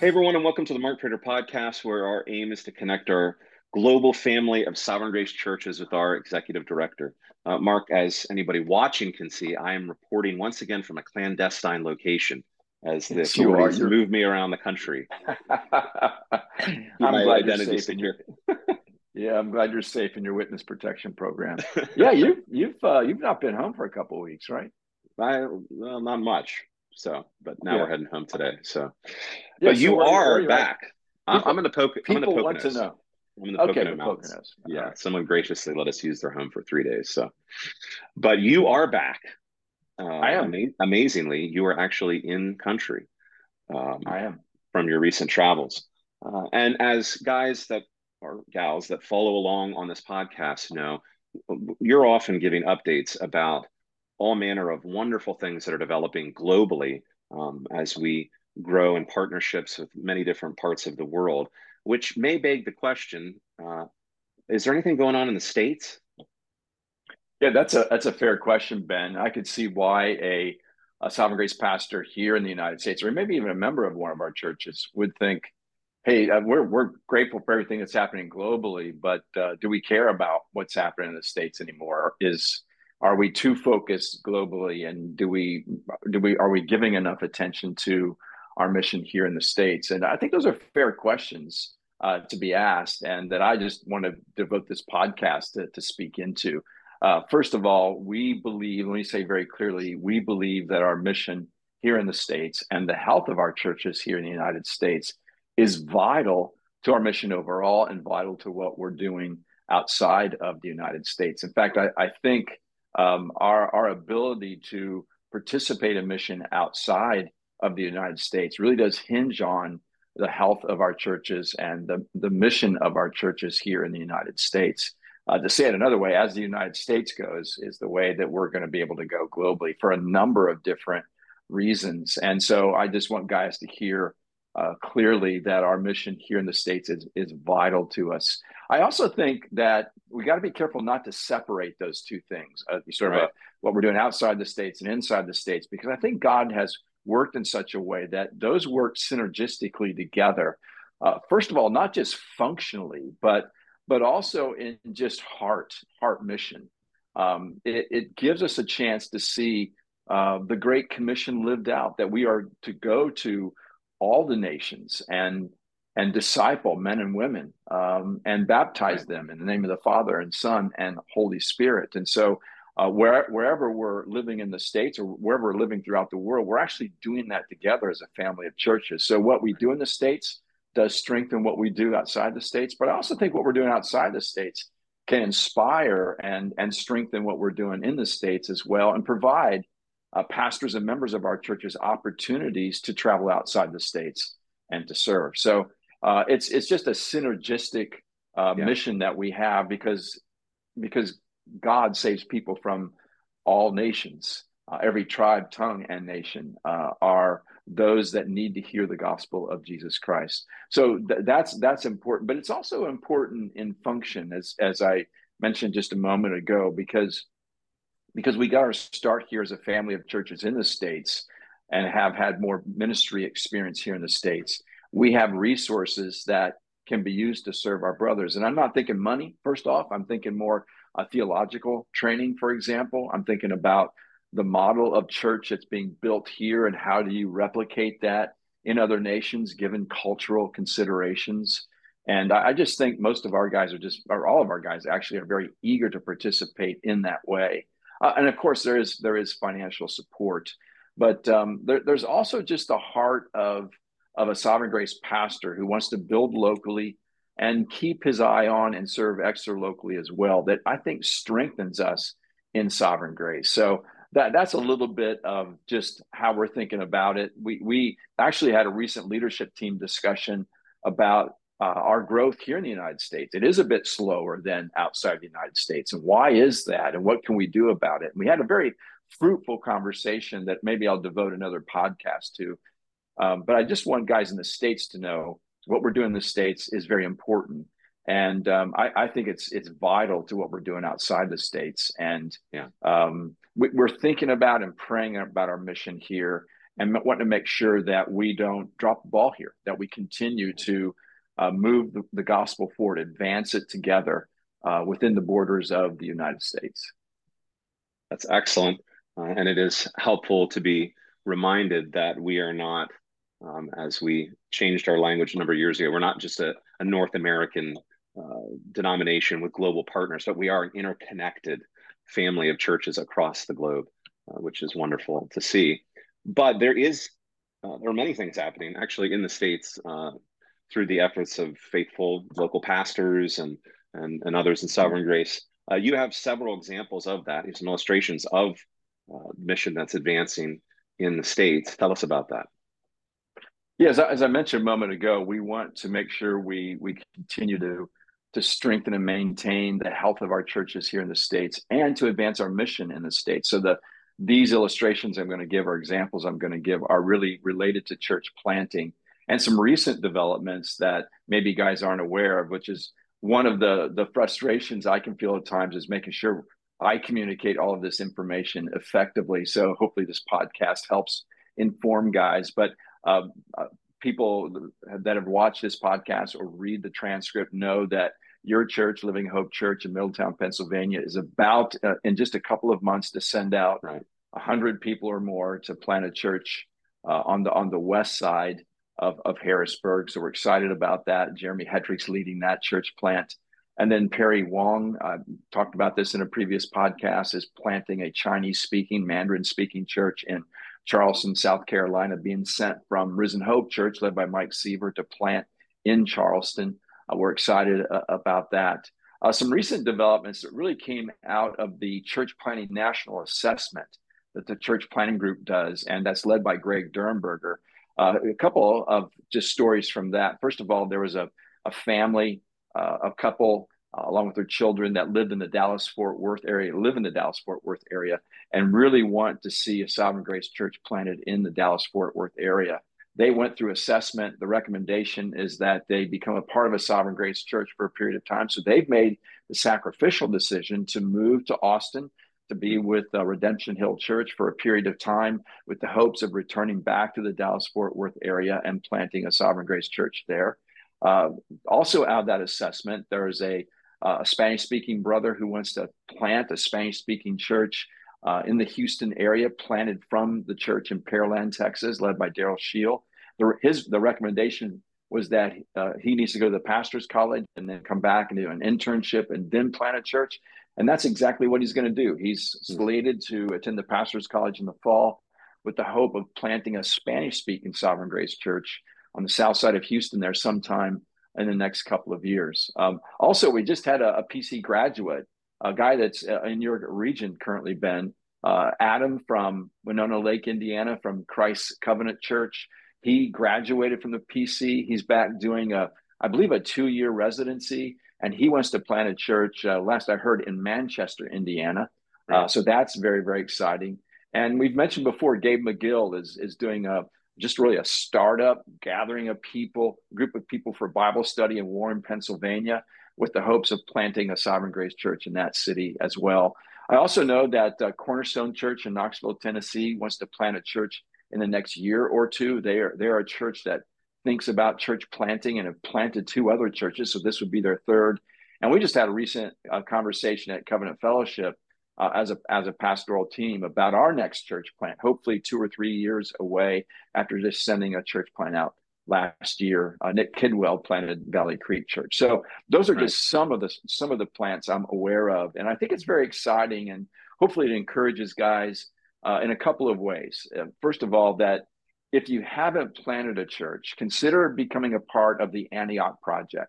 Hey, everyone, and welcome to the Mark Prater podcast, where our aim is to connect our global family of Sovereign Grace churches with our executive director. Uh, Mark, as anybody watching can see, I am reporting once again from a clandestine location as the yes, are move me around the country. I'm glad you're safe in your. yeah, I'm glad you're safe in your witness protection program. yeah, you you've uh, you've not been home for a couple weeks, right? I well, not much. So, but now yeah. we're heading home today. So, yeah, but so you where, are where back. People, I'm in the I'm in the Poconos. want to know. I'm in the okay, Pocono Mountains. Poconos. Yeah, right. someone graciously let us use their home for three days. So, but you are back. Uh, I am. Ama- amazingly, you are actually in country. Um, I am from your recent travels, uh, and as guys that or gals that follow along on this podcast know, you're often giving updates about all manner of wonderful things that are developing globally um, as we grow in partnerships with many different parts of the world, which may beg the question uh, is there anything going on in the States? Yeah, that's a that's a fair question, Ben. I could see why a, a Sovereign Grace pastor here in the United States, or maybe even a member of one of our churches, would think, "Hey, uh, we're we're grateful for everything that's happening globally, but uh, do we care about what's happening in the states anymore? Is are we too focused globally? And do we do we are we giving enough attention to our mission here in the states? And i think those are fair questions uh, to be asked and that i just want to devote this podcast to, to speak into. Uh, first of all we believe let me say very clearly we believe that our mission here in the states and the health of our churches here in the united states is vital to our mission overall and vital to what we're doing outside of the united states. In fact i, I think um, our our ability to participate in mission outside of the United States really does hinge on the health of our churches and the, the mission of our churches here in the United States. Uh, to say it another way, as the United States goes, is the way that we're going to be able to go globally for a number of different reasons. And so I just want guys to hear uh, clearly that our mission here in the States is, is vital to us. I also think that we got to be careful not to separate those two things, uh, sort right. of a, what we're doing outside the States and inside the States, because I think God has worked in such a way that those work synergistically together. Uh, first of all, not just functionally, but but also in just heart, heart mission. Um, it, it, gives us a chance to see uh, the Great Commission lived out, that we are to go to all the nations and and disciple men and women um, and baptize them in the name of the Father and Son and Holy Spirit. And so, uh, where, wherever we're living in the States or wherever we're living throughout the world, we're actually doing that together as a family of churches. So, what we do in the States does strengthen what we do outside the States. But I also think what we're doing outside the States can inspire and, and strengthen what we're doing in the States as well and provide uh, pastors and members of our churches opportunities to travel outside the states and to serve. So uh, it's it's just a synergistic uh, yeah. mission that we have because because God saves people from all nations, uh, every tribe, tongue, and nation uh, are those that need to hear the gospel of Jesus Christ. So th- that's that's important, but it's also important in function, as as I mentioned just a moment ago, because because we got our start here as a family of churches in the States and have had more ministry experience here in the States. We have resources that can be used to serve our brothers. And I'm not thinking money, first off, I'm thinking more theological training, for example. I'm thinking about the model of church that's being built here and how do you replicate that in other nations given cultural considerations. And I just think most of our guys are just, or all of our guys actually are very eager to participate in that way. Uh, and of course, there is there is financial support, but um, there, there's also just the heart of of a sovereign grace pastor who wants to build locally and keep his eye on and serve extra locally as well. That I think strengthens us in sovereign grace. So that that's a little bit of just how we're thinking about it. We we actually had a recent leadership team discussion about uh, our growth here in the United States. It is a bit slower than outside the United States. And why is that? And what can we do about it? And we had a very fruitful conversation that maybe I'll devote another podcast to. Um, but I just want guys in the States to know what we're doing in the States is very important. And um, I, I, think it's it's vital to what we're doing outside the states. And yeah. um, we, we're thinking about and praying about our mission here and want to make sure that we don't drop the ball here, that we continue to uh, move the, the, gospel forward, advance it together uh, within the borders of the United States. That's excellent. Uh, and it is helpful to be reminded that we are not, um, as we changed our language a number of years ago, we're not just a, a North American uh, denomination with global partners, but we are an interconnected family of churches across the globe, uh, which is wonderful to see. But there is, uh, there are many things happening actually in the States uh, through the efforts of faithful local pastors and, and, and others in Sovereign Grace. Uh, you have several examples of that, some illustrations of uh, mission that's advancing in the States. Tell us about that. Yeah, as I, as I mentioned a moment ago, we want to make sure we we continue to to strengthen and maintain the health of our churches here in the states and to advance our mission in the states. So the these illustrations I'm going to give or examples I'm going to give are really related to church planting and some recent developments that maybe guys aren't aware of, which is one of the the frustrations I can feel at times is making sure I communicate all of this information effectively. So hopefully this podcast helps inform guys. But uh, uh, people that have watched this podcast or read the transcript know that your church, Living Hope Church in Middletown, Pennsylvania, is about uh, in just a couple of months to send out a right. hundred people or more to plant a church uh, on the on the west side of, of Harrisburg. So we're excited about that. Jeremy Hetrick's leading that church plant. And then Perry Wong, uh, talked about this in a previous podcast, is planting a Chinese speaking, Mandarin speaking church in Charleston, South Carolina, being sent from Risen Hope Church, led by Mike Seaver, to plant in Charleston. Uh, we're excited uh, about that. Uh, some recent developments that really came out of the Church Planting National Assessment that the Church Planting Group does, and that's led by Greg Durenberger. Uh, a couple of just stories from that. First of all, there was a, a family, uh, a couple, uh, along with their children, that lived in the Dallas Fort Worth area, live in the Dallas Fort Worth area, and really want to see a Sovereign Grace Church planted in the Dallas Fort Worth area. They went through assessment. The recommendation is that they become a part of a Sovereign Grace Church for a period of time. So they've made the sacrificial decision to move to Austin to be with uh, Redemption Hill Church for a period of time with the hopes of returning back to the Dallas Fort Worth area and planting a Sovereign Grace Church there. Uh, also, out of that assessment, there is a, uh, a Spanish speaking brother who wants to plant a Spanish speaking church uh, in the Houston area, planted from the church in Pearland, Texas, led by Daryl Scheel. The, his, the recommendation was that uh, he needs to go to the pastor's college and then come back and do an internship and then plant a church. And that's exactly what he's going to do. He's hmm. slated to attend the pastor's college in the fall with the hope of planting a Spanish speaking Sovereign Grace church on the south side of Houston there sometime in the next couple of years. Um, also, we just had a, a, PC graduate, a guy that's uh, in your region currently, Ben, uh, Adam from Winona Lake, Indiana, from Christ Covenant Church. He graduated from the PC. He's back doing a, I believe, a two year residency and he wants to plant a church. Uh, last I heard in Manchester, Indiana. Uh, so that's very very exciting. And we've mentioned before, Gabe McGill is is doing a just really a startup gathering of people, group of people for Bible study in Warren, Pennsylvania, with the hopes of planting a Sovereign Grace Church in that city as well. I also know that uh, Cornerstone Church in Knoxville, Tennessee, wants to plant a church in the next year or two. They are they are a church that thinks about church planting and have planted two other churches. So this would be their third. And we just had a recent uh, conversation at Covenant Fellowship uh, as a as a pastoral team about our next church plant. Hopefully, two or three years away after just sending a church plant out last year. Uh, Nick Kidwell planted Valley Creek Church. So those are right. just some of the some of the plants I'm aware of, and I think it's very exciting. And hopefully, it encourages guys uh, in a couple of ways. Uh, first of all, that if you haven't planted a church, consider becoming a part of the Antioch Project.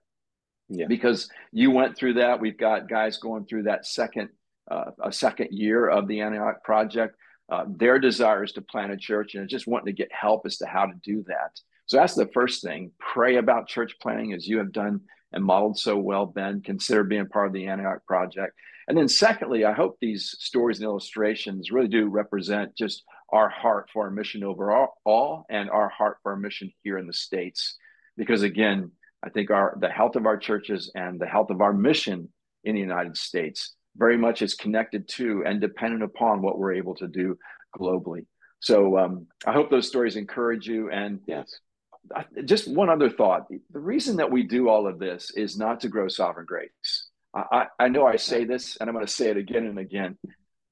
Yeah. Because you went through that. We've got guys going through that second, uh, a second year of the Antioch Project. Uh, their desire is to plant a church and just wanting to get help as to how to do that. So that's the first thing. Pray about church planting as you have done and modeled so well, Ben. Consider being part of the Antioch Project. And then, secondly, I hope these stories and illustrations really do represent just our heart for our mission overall and our heart for our mission here in the States. Because again, I think our the health of our churches and the health of our mission in the United States very much is connected to and dependent upon what we're able to do globally. So um, I hope those stories encourage you. And yes, just one other thought: the reason that we do all of this is not to grow sovereign grace. I, I know I say this, and I'm going to say it again and again.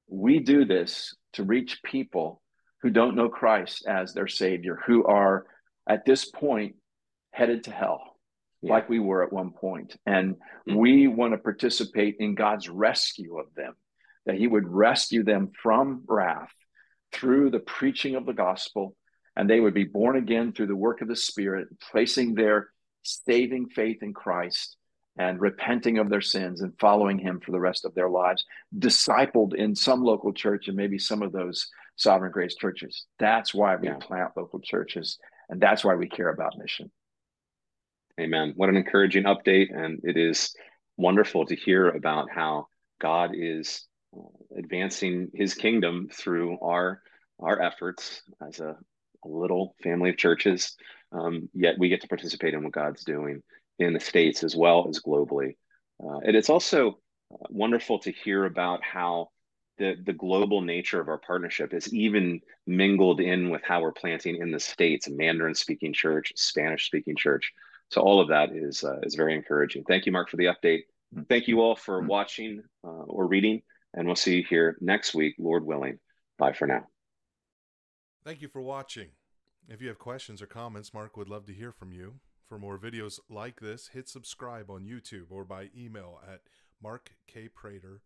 We do this to reach people who don't know Christ as their Savior, who are at this point headed to hell, yeah. like we were at one point. And mm-hmm. we want to participate in God's rescue of them, that He would rescue them from wrath through the preaching of the gospel, and they would be born again through the work of the Spirit, placing their saving faith in Christ and repenting of their sins and following him for the rest of their lives, discipled in some local church and maybe some of those sovereign grace churches. That's why we yeah. plant local churches, and that's why we care about mission. Amen. What an encouraging update. And it is wonderful to hear about how God is uh, advancing his kingdom through our our efforts as a, a little family of churches. Um, yet we get to participate in what God's doing in the States as well as globally. Uh, and it's also uh, wonderful to hear about how the, the global nature of our partnership is even mingled in with how we're planting in the States, Mandarin speaking church, Spanish speaking church. So all of that is, uh, is very encouraging. Thank you, Mark, for the update. Thank you all for watching uh, or reading, and we'll see you here next week, Lord willing. Bye for now. Thank you for watching. If you have questions or comments, Mark would love to hear from you. For more videos like this, hit subscribe on YouTube or by email at markkprater.com.